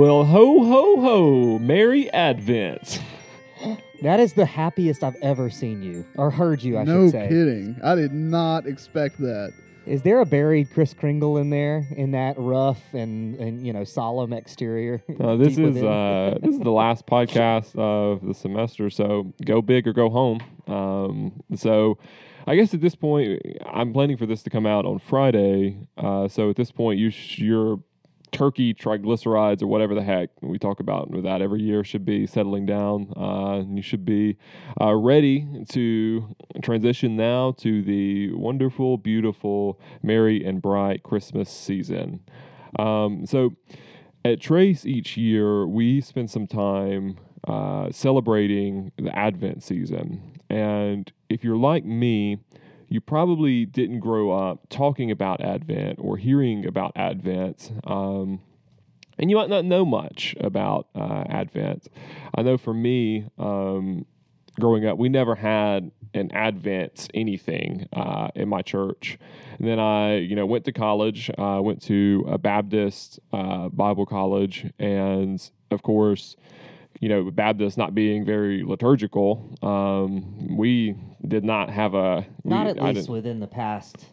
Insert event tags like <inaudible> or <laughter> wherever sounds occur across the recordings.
Well, ho, ho, ho. Merry Advent. That is the happiest I've ever seen you or heard you. I no should say. kidding. I did not expect that. Is there a buried Kris Kringle in there in that rough and and you know solemn exterior? Uh, this deep is uh, this is the last <laughs> podcast of the semester, so go big or go home. Um, so, I guess at this point, I'm planning for this to come out on Friday. Uh, so at this point, you sh- your turkey triglycerides or whatever the heck we talk about with that every year should be settling down. Uh, you should be uh, ready to transition now to the wonderful, beautiful, merry and bright Christmas season. Um, so at Trace each year, we spend some time uh, celebrating the Advent season. And if you're like me, you probably didn't grow up talking about Advent or hearing about Advent. Um, and you might not know much about uh, Advent. I know for me, um, growing up, we never had an Advent anything uh, in my church. And then I, you know, went to college. I uh, went to a Baptist uh, Bible college, and of course, you know, Baptist not being very liturgical, um, we did not have a not we, at least within the past.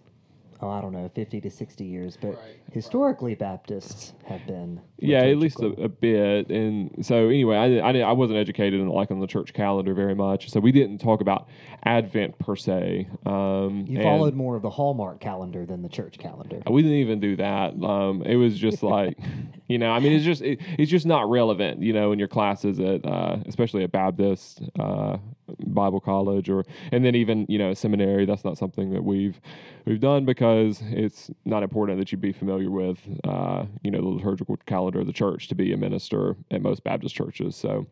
Oh, I don't know, fifty to sixty years, but historically Baptists have been. Yeah, at least a, a bit. And so anyway, I, I, I wasn't educated in like on the church calendar very much, so we didn't talk about Advent per se. Um, You followed more of the Hallmark calendar than the church calendar. We didn't even do that. Um, it was just like, <laughs> you know, I mean, it's just it, it's just not relevant, you know, in your classes at uh, especially at Baptist uh, Bible college or and then even you know seminary. That's not something that we've we've done because it's not important that you be familiar with uh, you know the liturgical calendar of the church to be a minister at most Baptist churches. So.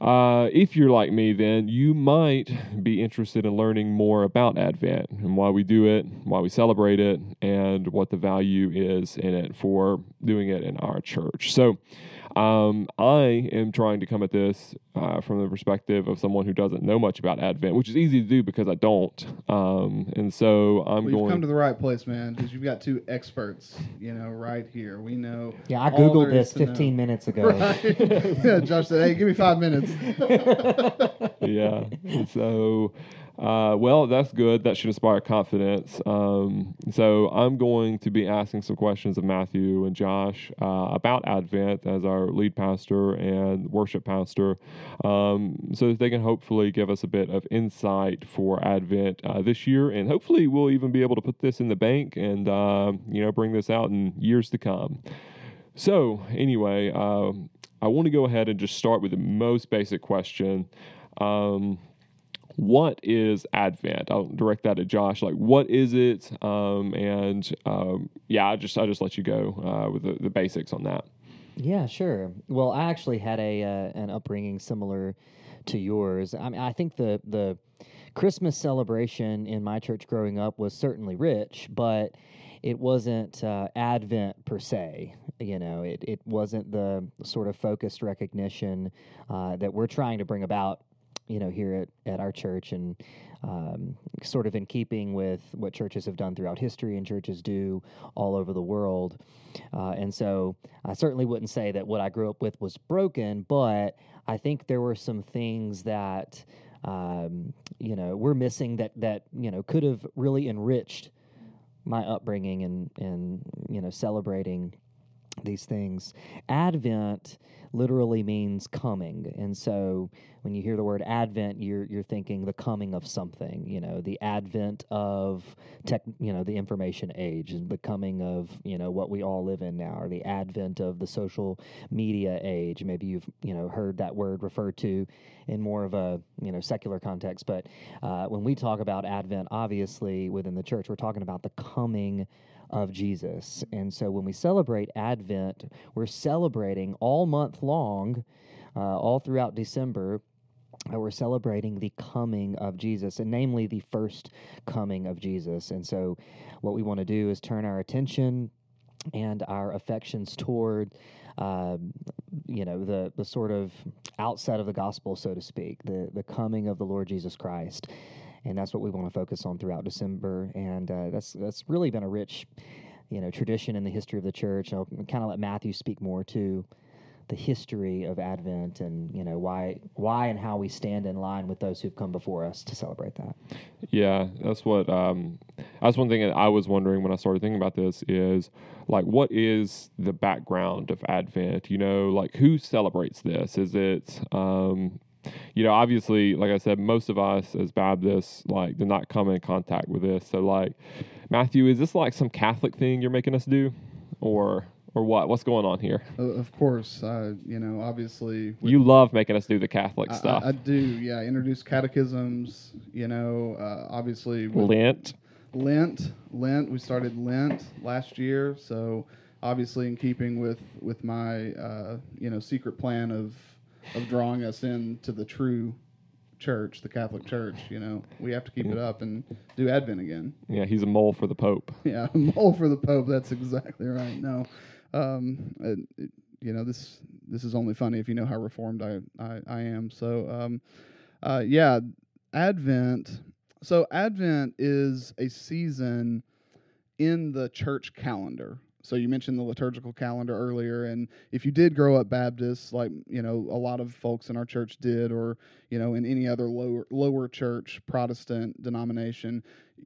Uh, if you're like me, then you might be interested in learning more about Advent and why we do it, why we celebrate it, and what the value is in it for doing it in our church. So, um, I am trying to come at this uh, from the perspective of someone who doesn't know much about Advent, which is easy to do because I don't. Um, and so I'm Well, you've going. come to the right place, man, because you've got two experts, you know, right here. We know. Yeah, I googled this to know. 15 minutes ago. Right. <laughs> yeah, Josh said, "Hey, give me five minutes." <laughs> <laughs> yeah. And so, uh, well, that's good. That should inspire confidence. Um, so, I'm going to be asking some questions of Matthew and Josh uh, about Advent as our lead pastor and worship pastor, um, so that they can hopefully give us a bit of insight for Advent uh, this year. And hopefully, we'll even be able to put this in the bank and, uh, you know, bring this out in years to come. So, anyway, um, I want to go ahead and just start with the most basic question. Um, what is Advent? I'll direct that at Josh. Like, what is it? Um, and um, yeah, I just I just let you go uh, with the, the basics on that. Yeah, sure. Well, I actually had a uh, an upbringing similar to yours. I mean, I think the the Christmas celebration in my church growing up was certainly rich, but it wasn't uh, Advent per se. You know, it it wasn't the sort of focused recognition uh, that we're trying to bring about. You know, here at, at our church, and um, sort of in keeping with what churches have done throughout history and churches do all over the world. Uh, and so I certainly wouldn't say that what I grew up with was broken, but I think there were some things that um, you know we're missing that that you know could have really enriched my upbringing and and you know celebrating these things. Advent literally means coming, and so when you hear the word Advent, you're you're thinking the coming of something. You know, the advent of tech, you know, the information age, and the coming of you know what we all live in now, or the advent of the social media age. Maybe you've you know heard that word referred to in more of a you know secular context, but uh, when we talk about Advent, obviously within the church, we're talking about the coming of Jesus. And so when we celebrate Advent, we're celebrating all month long, uh, all throughout December. uh, we're celebrating the coming of Jesus, and namely the first coming of Jesus. And so, what we want to do is turn our attention and our affections toward um, you know the the sort of outset of the gospel, so to speak, the the coming of the Lord Jesus Christ, and that's what we want to focus on throughout December, and uh, that's that's really been a rich, you know, tradition in the history of the church. I'll kind of let Matthew speak more to the history of Advent and you know why why and how we stand in line with those who've come before us to celebrate that. Yeah, that's what um, that's one thing that I was wondering when I started thinking about this is like what is the background of Advent? You know, like who celebrates this? Is it um, you know, obviously, like I said, most of us as Baptists like did not come in contact with this. So, like, Matthew, is this like some Catholic thing you're making us do, or or what? What's going on here? Of course, uh, you know, obviously. You love making us do the Catholic I- stuff. I, I do, yeah. Introduce catechisms, you know, uh, obviously. Lent. Lent, Lent. We started Lent last year, so obviously in keeping with with my uh, you know secret plan of of drawing us into the true church, the Catholic Church. You know, we have to keep it up and do Advent again. Yeah, he's a mole for the Pope. <laughs> Yeah, a mole for the Pope. That's exactly right. No, um, uh, it- you know this this is only funny if you know how reformed I I, I am. So, um, uh, yeah, Advent. So Advent is a season in the church calendar. So you mentioned the liturgical calendar earlier, and if you did grow up Baptist, like you know a lot of folks in our church did, or you know in any other lower lower church Protestant denomination,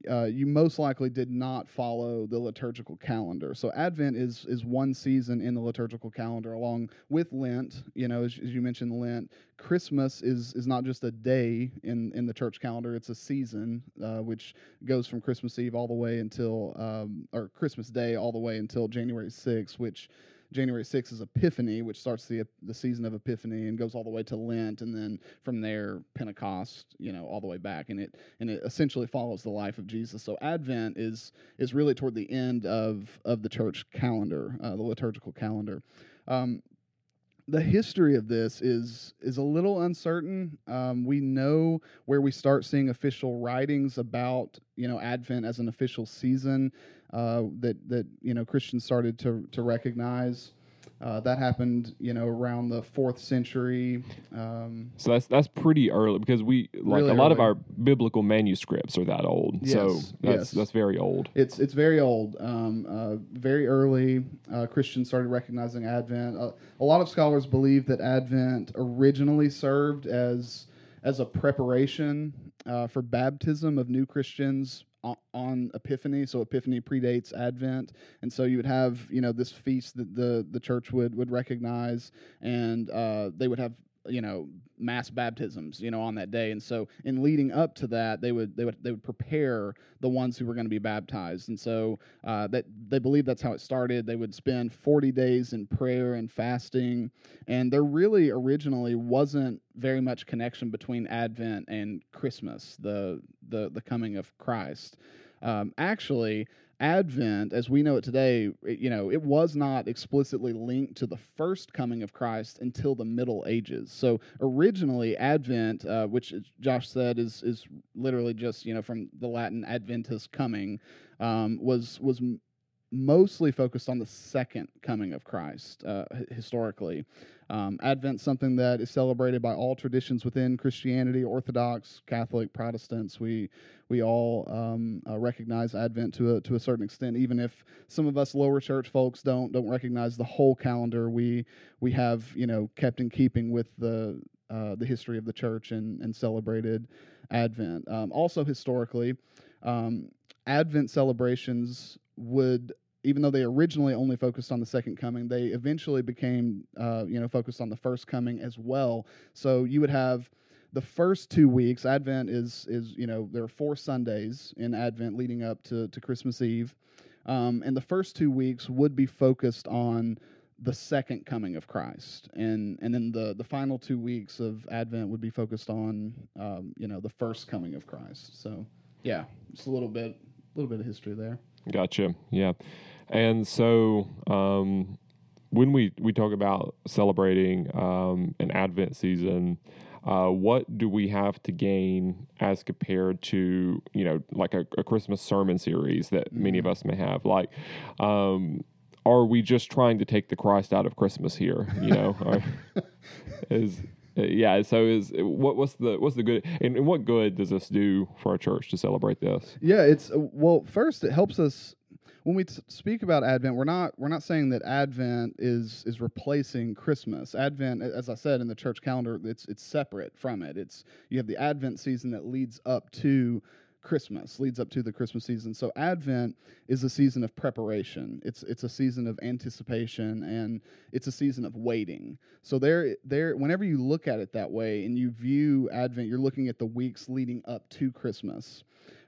uh, you most likely did not follow the liturgical calendar. So Advent is is one season in the liturgical calendar, along with Lent. You know, as, as you mentioned, Lent. Christmas is is not just a day in in the church calendar; it's a season, uh, which goes from Christmas Eve all the way until um, or Christmas Day all the way until January 6th, which January 6th is Epiphany, which starts the the season of Epiphany and goes all the way to Lent, and then from there Pentecost, you know, all the way back, and it and it essentially follows the life of Jesus. So Advent is is really toward the end of of the church calendar, uh, the liturgical calendar. Um, the history of this is is a little uncertain. Um, we know where we start seeing official writings about you know Advent as an official season uh, that that you know Christians started to to recognize. Uh, that happened, you know, around the fourth century. Um, So that's that's pretty early because we like Really a lot of our biblical manuscripts are that old. so that's yes. that's very old. It's it's very old. Um, uh, very early, uh, Christians started recognizing Advent. Uh, a lot of scholars believe that Advent originally served as as a preparation uh, for baptism of new Christians on, Epiphany. So Epiphany predates Advent, and so you would have you know this feast that the the church would would recognize, and uh, they would have you know mass baptisms you know on that day. And so in leading up to that they would they would they would prepare the ones who were going to be baptized. And so uh, that they believe that's how it started. They would spend 40 days in prayer and fasting. And there really originally wasn't very much connection between advent and christmas the the the coming of christ. Um, actually Advent, as we know it today, it- you know, it was not explicitly linked to the first coming of Christ until the Middle Ages. So originally, Advent, uh, which Josh said is is literally just you know from the Latin Adventus coming, um, was was mostly focused on the second coming of Christ uh, historically. Um, Advent something that is celebrated by all traditions within Christianity, Orthodox, Catholic, Protestants. We we all um, uh, recognize Advent to a to a certain extent, even if some of us lower church folks don't don't recognize the whole calendar. We we have you know kept in keeping with the uh, the history of the church and and celebrated Advent. Um, also historically, um, Advent celebrations would even though they originally only focused on the second coming, they eventually became, uh, you know, focused on the first coming as well. So you would have the first two weeks. Advent is is you know there are four Sundays in Advent leading up to to Christmas Eve, um, and the first two weeks would be focused on the second coming of Christ, and and then the the final two weeks of Advent would be focused on um, you know the first coming of Christ. So yeah, just a little bit a little bit of history there. Gotcha. Yeah. And so um, when we, we talk about celebrating um, an Advent season, uh, what do we have to gain as compared to, you know, like a, a Christmas sermon series that many of us may have? Like, um, are we just trying to take the Christ out of Christmas here? You know, <laughs> Or is uh, yeah. So is what what's the what's the good and, and what good does this do for our church to celebrate this? Yeah, it's well. First, it helps us when we t- speak about Advent. We're not we're not saying that Advent is is replacing Christmas. Advent, as I said in the church calendar, it's it's separate from it. It's you have the Advent season that leads up to Christmas, leads up to the Christmas season. So Advent is a season of preparation. It's it's a season of anticipation and it's a season of waiting. So there there whenever you look at it that way and you view Advent, you're looking at the weeks leading up to Christmas.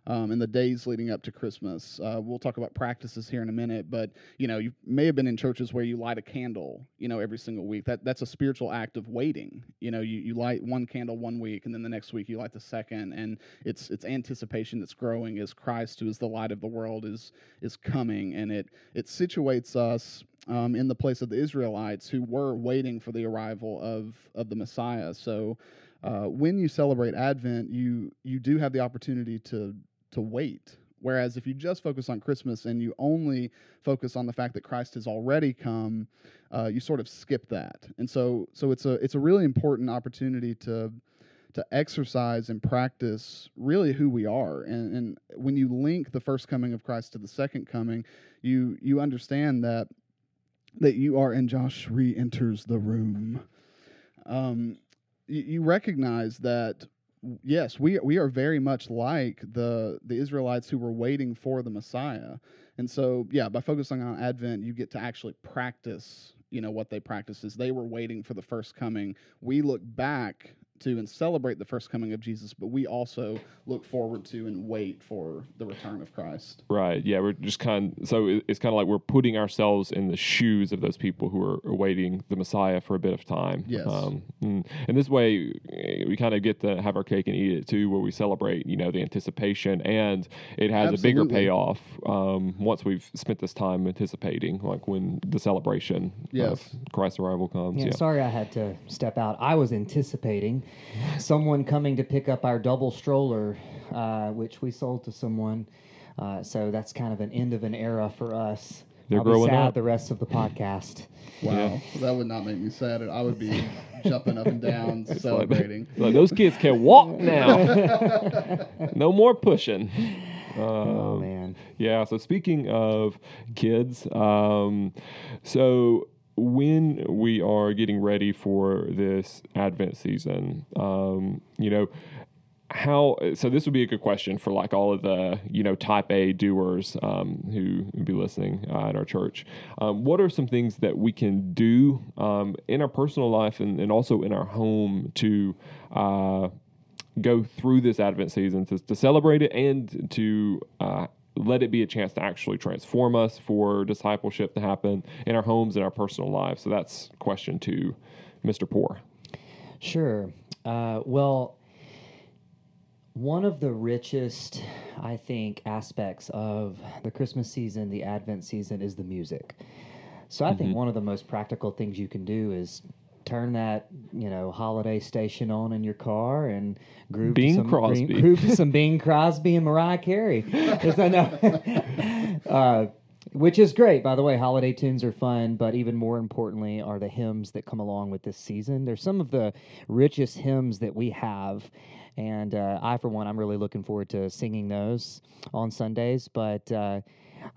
Um, and the days leading up to Christmas. Uh, we'll talk about practices here in a minute, but you know, you may have been in churches where you light a candle, you know, every single week. That that's a spiritual act of waiting. You know, you, you light one candle one week, and then the next week you light the second, and it's it's anticipation that's growing as Christ, who is the light of the world, is is coming, and it it situates us um, in the place of the Israelites who were waiting for the arrival of of the Messiah. So. Uh, when you celebrate Advent, you you do have the opportunity to to wait. Whereas if you just focus on Christmas and you only focus on the fact that Christ has already come, uh, you sort of skip that. And so so it's a it's a really important opportunity to to exercise and practice really who we are. And, and when you link the first coming of Christ to the second coming, you you understand that that you are and Josh re-enters the room. Um, you, you recognize that yes, we we are very much like the the Israelites who were waiting for the Messiah. And so, yeah, by focusing on Advent, you get to actually practice, you know, what they practiced is they were waiting for the first coming. We look back to and celebrate the first coming of Jesus, but we also look forward to and wait for the return of Christ. Right. Yeah. We're just kind. Of, so it's kind of like we're putting ourselves in the shoes of those people who are awaiting the Messiah for a bit of time. Yes. Um, and, and this way, eh, we kind of get to have our cake and eat it too, where we celebrate, you know, the anticipation, and it has a bigger payoff um, once we've spent this time anticipating, like when the celebration Yes. of Christ's arrival comes. Yeah, Yeah. sorry I had to step out. I was anticipating someone coming to pick up our double stroller, uh, which we sold to someone. Uh, so that's kind of an end of an era for us. They're I'll be growing sad up. the rest of the podcast. Wow, that would not make me sad. I would be <laughs> jumping up and down, It's like- celebrating. Like, those kids can walk now. <laughs> no more pushing. Oh Um, man. Yeah. So speaking of kids, um, so when we are getting ready for this Advent season, um, you know, how so this would be a good question for like all of the you know type a doers um, who would be listening uh, at our church. Um, what are some things that we can do um, in our personal life and, and also in our home to uh, go through this advent season to, to celebrate it and to uh, let it be a chance to actually transform us for discipleship to happen in our homes and our personal lives so that's question two mr poor Sure. Uh, well, one of the richest, I think, aspects of the Christmas season, the Advent season, is the music. So I think one of the most practical things you can do is turn that, you know, holiday station on in your car and groove Bing some Crosby. Green- groove some Bing Crosby and Mariah Carey. There's no- no- <laughs> uh, which is great, by the way. Holiday tunes are fun, but even more importantly are the hymns that come along with this season. They're some of the richest hymns that we have, and uh, I, for one, I'm really looking forward to singing those on Sundays. But uh,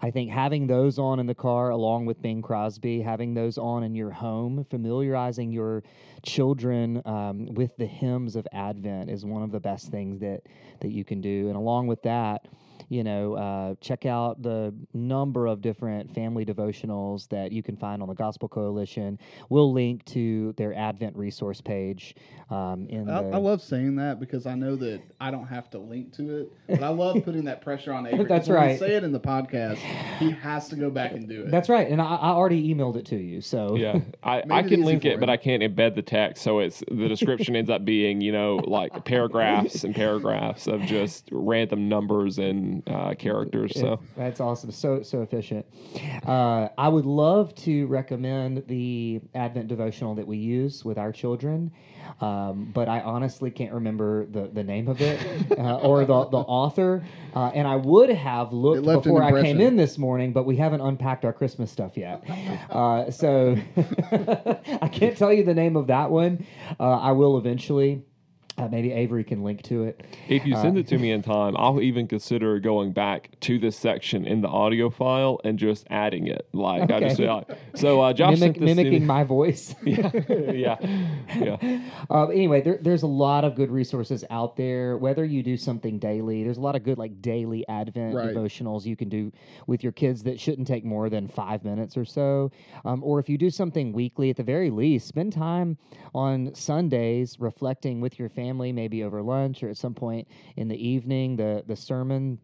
I think having those on in the car, along with Bing Crosby, having those on in your home, familiarizing your children um, with the hymns of Advent is one of the best things that that you can do. And along with that, you know, uh, check out the number of different family devotionals that you can find on the Gospel Coalition. We'll link to their Advent resource page um, in I, the. I love saying that because I know that I don't have to link to it, but I love <laughs> putting that pressure on Avery. 'cause That's when we right. say it in the podcast, he has to go back and do it. That's right, and I, I already emailed it to you. So Yeah, <laughs> I, I can link for it, but. I can't embed the text, so it's the description ends up being you know like paragraphs and paragraphs of just random numbers and and uh, characters. So That's awesome. So so efficient. Uh, I would love to recommend the Advent devotional that we use with our children, um, but I honestly can't remember the, the name of it uh, <laughs> or the, the author. Uh, and I would have looked before I came in this morning, but we haven't unpacked our Christmas stuff yet. <laughs> Uh, so <laughs> I can't tell you the name of that one. Uh, I will eventually. Uh, maybe Avery can link to it. if you send it to me in time, I'll even consider going back to this section in the audio file and just adding it. Like I just Okay. so uh, Josh Mimic, sent this mimicking me. my voice. <laughs> yeah, yeah, yeah. <laughs> Uh, anyway, there, there's a lot of good resources out there. Whether you do something daily, there's a lot of good like daily Advent Right. devotionals you can do with your kids that shouldn't take more than five minutes or so. Um, or if you do something weekly, at the very least, spend time on Sundays reflecting with your family, maybe over lunch or at some point in the evening. The the sermon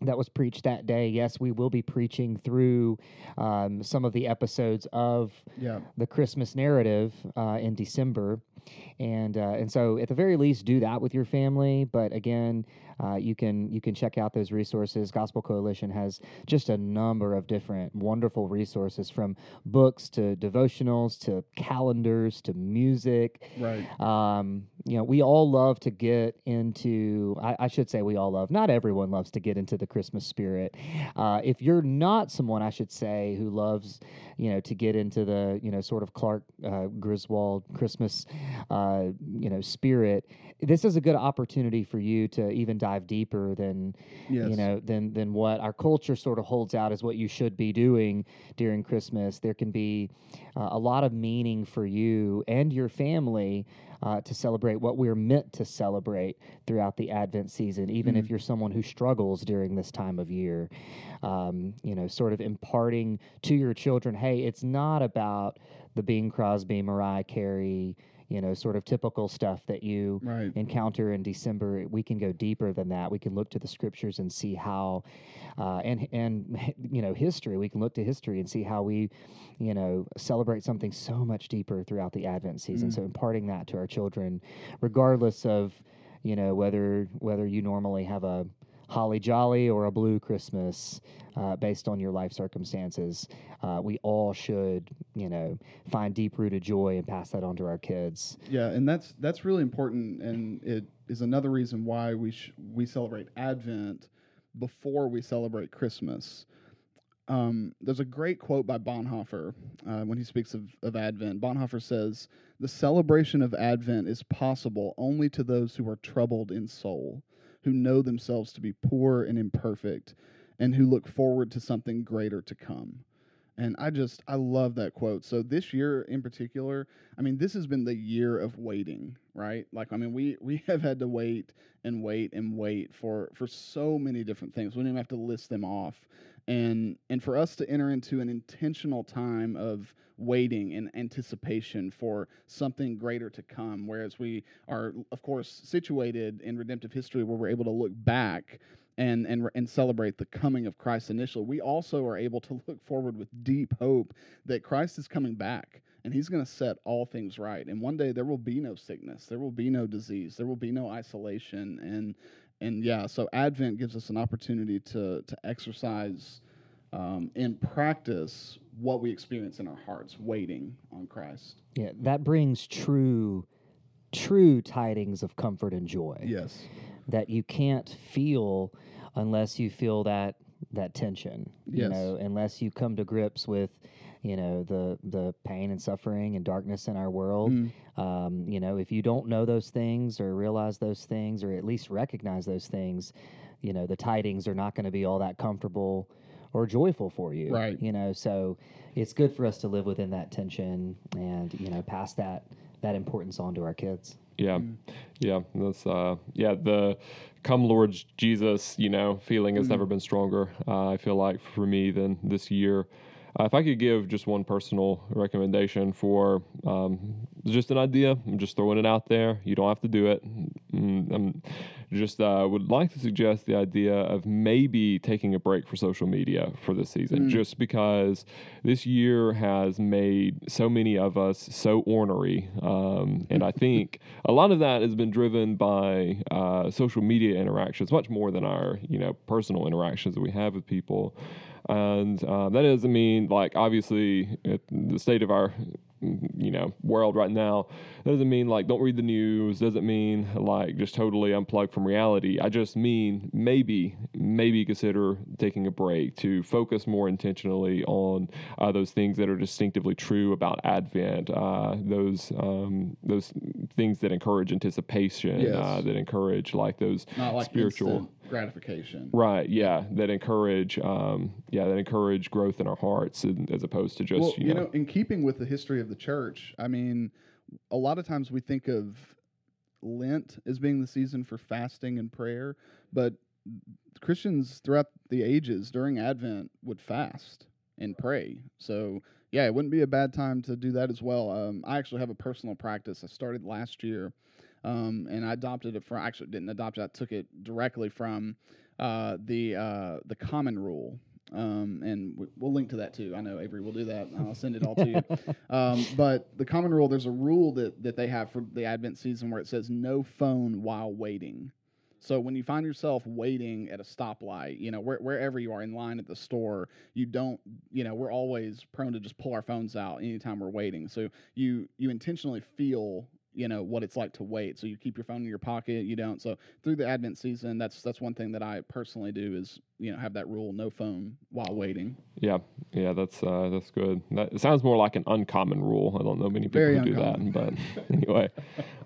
that was preached that day. Yes, we will be preaching through um, some of the episodes of Yeah. the Christmas narrative uh, in December, and uh, and so at the very least do that with your family. But again, uh, you can you can check out those resources. Gospel Coalition has just a number of different wonderful resources from books to devotionals to calendars to music. Right. Um, you know, we all love to get into, I, I should say, we all love, not everyone loves to get into the Christmas spirit. Uh, if you're not someone, I should say, who loves, you know, to get into the, you know, sort of Clark uh, Griswold Christmas, uh, you know, spirit, this is a good opportunity for you to even dive deeper than, Yes. you know, than than what our culture sort of holds out as what you should be doing during Christmas. There can be uh, a lot of meaning for you and your family uh, to celebrate what we're meant to celebrate throughout the Advent season, even if you're someone who struggles during this time of year. Um, you know, sort of imparting to your children, hey, it's not about the Bing Crosby, Mariah Carey. You know, sort of typical stuff that you Right. encounter in December, we can go deeper than that. We can look to the scriptures and see how, uh, and and you know, history. We can look to history and see how we, you know, celebrate something so much deeper throughout the Advent season. So imparting that to our children, regardless of, you know, whether whether you normally have a holly jolly or a blue Christmas, uh, based on your life circumstances, uh, we all should, you know, find deep rooted joy and pass that on to our kids. Yeah, and that's that's really important, and it is another reason why we sh- we celebrate Advent before we celebrate Christmas. Um, there's a great quote by Bonhoeffer uh, when he speaks of, of Advent. Bonhoeffer says, "The celebration of Advent is possible only to those who are troubled in soul, who know themselves to be poor and imperfect, and who look forward to something greater to come." And I just I love that quote. So this year in particular, I mean, this has been the year of waiting, right? Like I mean, we we <laughs> have had to wait and wait and wait for for so many different things. We don't even have to list them off. And and for us to enter into an intentional time of waiting and anticipation for something greater to come, whereas we are, of course, situated in redemptive history where we're able to look back and and and celebrate the coming of Christ initially, we also are able to look forward with deep hope that Christ is coming back and he's going to set all things right. And one day there will be no sickness, there will be no disease, there will be no isolation and and yeah, so Advent gives us an opportunity to to exercise um, in practice what we experience in our hearts, waiting on Christ. Yeah, that brings true, true tidings of comfort and joy Yes. that you can't feel unless you feel that that tension. You Yes. know, unless you come to grips with, you know, the the pain and suffering and darkness in our world. Mm. Um, you know, if you don't know those things or realize those things or at least recognize those things, you know, the tidings are not going to be all that comfortable or joyful for you. Right. You know, so it's good for us to live within that tension and, you know, pass that that importance on to our kids. Yeah, yeah, that's uh, yeah. The "Come, Lord Jesus," you know, feeling has never been stronger. Uh, I feel like for me than this year. Uh, if I could give just one personal recommendation for um, just an idea, I'm just throwing it out there. You don't have to do it. Mm, I'm just uh, would like to suggest the idea of maybe taking a break for social media for this season, just because this year has made so many of us so ornery, um, and I think a lot of that has been driven by uh, social media interactions, much more than our you know personal interactions that we have with people. And uh, that doesn't mean, like, obviously, the state of our you know world right now that doesn't mean like don't read the news doesn't mean like just totally unplug from reality i just mean maybe maybe consider taking a break to focus more intentionally on uh, those things that are distinctively true about advent uh, those um, those things that encourage anticipation Yes. uh, that encourage like those like spiritual instant gratification. Right. Yeah. That encourage. Um, yeah. That encourage growth in our hearts, and, as opposed to just well, you, know, in keeping with the history of the church, I mean, a lot of times we think of Lent as being the season for fasting and prayer, but Christians throughout the ages during Advent would fast and pray. So, yeah, it wouldn't be a bad time to do that as well. Um, I actually have a personal practice I started last year, um, and I adopted it from. Actually, didn't adopt it. I took it directly from uh, the uh, the Common Rule. Um, and we'll link to that too. I know Avery will do that. I'll send it all to you. <laughs> Um, but the common rule, there's a rule that, that they have for the Advent season where it says no phone while waiting. So when you find yourself waiting at a stoplight, you know, where, wherever you are in line at the store, you don't, you know, we're always prone to just pull our phones out anytime we're waiting. So you you intentionally feel, you know, what it's like to wait. So you keep your phone in your pocket, you don't. So through the Advent season, that's that's one thing that I personally do is, you know, have that rule, no phone while waiting. yeah, yeah. That's uh, that's good. That, it sounds more like an uncommon rule. I don't know many people Very who do that, but <laughs> anyway.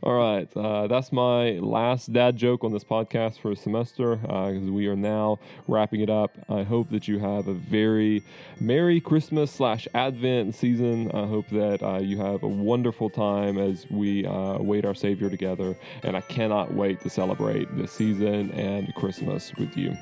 All right, uh, that's my last dad joke on this podcast for a semester because we are now wrapping it up. I hope that you have a very merry Christmas slash Advent season. I hope that uh, you have a wonderful time as we uh, our Savior together, and I cannot wait to celebrate this season and Christmas with you.